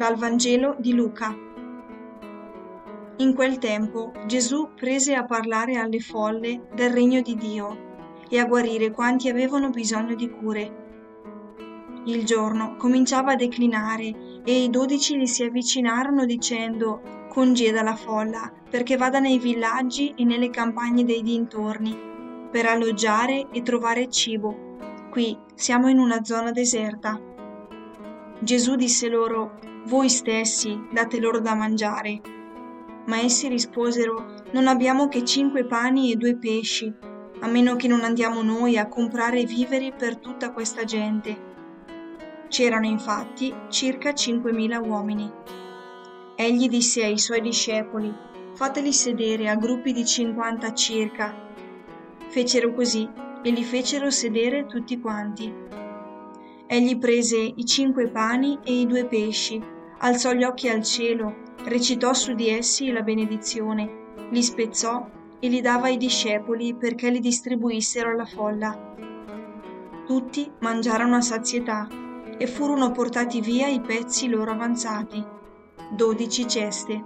Dal Vangelo di Luca. In quel tempo Gesù prese a parlare alle folle del regno di Dio e a guarire quanti avevano bisogno di cure. Il giorno cominciava a declinare e i dodici gli si avvicinarono dicendo congeda la folla perché vada nei villaggi e nelle campagne dei dintorni per alloggiare e trovare cibo. Qui siamo in una zona deserta. Gesù disse loro, voi stessi date loro da mangiare. Ma essi risposero, non abbiamo che cinque pani e due pesci, a meno che non andiamo noi a comprare viveri per tutta questa gente. C'erano infatti circa cinquemila uomini. Egli disse ai suoi discepoli, fateli sedere a gruppi di cinquanta circa. Fecero così e li fecero sedere tutti quanti. Egli prese i cinque pani e i due pesci, alzò gli occhi al cielo, recitò su di essi la benedizione, li spezzò e li dava ai discepoli perché li distribuissero alla folla. Tutti mangiarono a sazietà e furono portati via i pezzi loro avanzati, dodici ceste.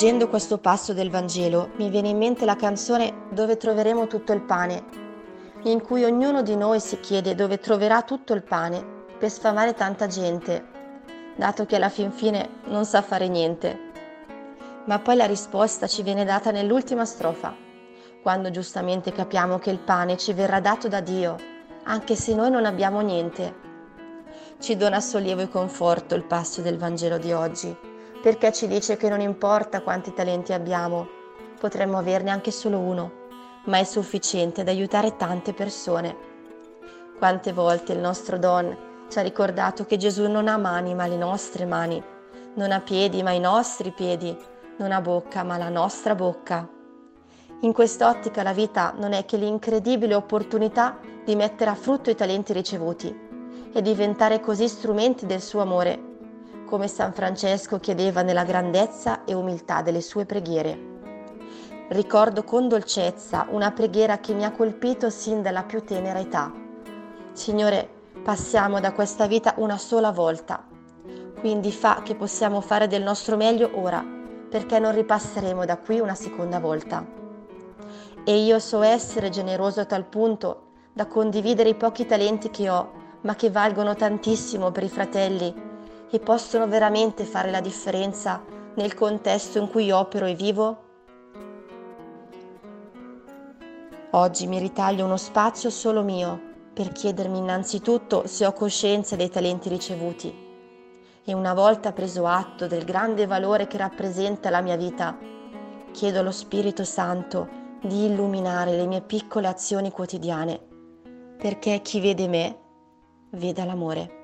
Leggendo questo passo del Vangelo mi viene in mente la canzone Dove troveremo tutto il pane, in cui ognuno di noi si chiede dove troverà tutto il pane per sfamare tanta gente, dato che alla fin fine non sa fare niente. Ma poi la risposta ci viene data nell'ultima strofa, quando giustamente capiamo che il pane ci verrà dato da Dio, anche se noi non abbiamo niente. Ci dona sollievo e conforto il passo del Vangelo di oggi perché ci dice che non importa quanti talenti abbiamo, potremmo averne anche solo uno, ma è sufficiente ad aiutare tante persone. Quante volte il nostro Don ci ha ricordato che Gesù non ha mani ma le nostre mani, non ha piedi ma i nostri piedi, non ha bocca ma la nostra bocca. In quest'ottica la vita non è che l'incredibile opportunità di mettere a frutto i talenti ricevuti e diventare così strumenti del suo amore come San Francesco chiedeva nella grandezza e umiltà delle sue preghiere. Ricordo con dolcezza una preghiera che mi ha colpito sin dalla più tenera età. Signore, passiamo da questa vita una sola volta, quindi fa che possiamo fare del nostro meglio ora, perché non ripasseremo da qui una seconda volta. E io so essere generoso a tal punto da condividere i pochi talenti che ho, ma che valgono tantissimo per i fratelli e possono veramente fare la differenza nel contesto in cui opero e vivo? Oggi mi ritaglio uno spazio solo mio per chiedermi innanzitutto se ho coscienza dei talenti ricevuti e una volta preso atto del grande valore che rappresenta la mia vita, chiedo allo Spirito Santo di illuminare le mie piccole azioni quotidiane, perché chi vede me veda l'amore.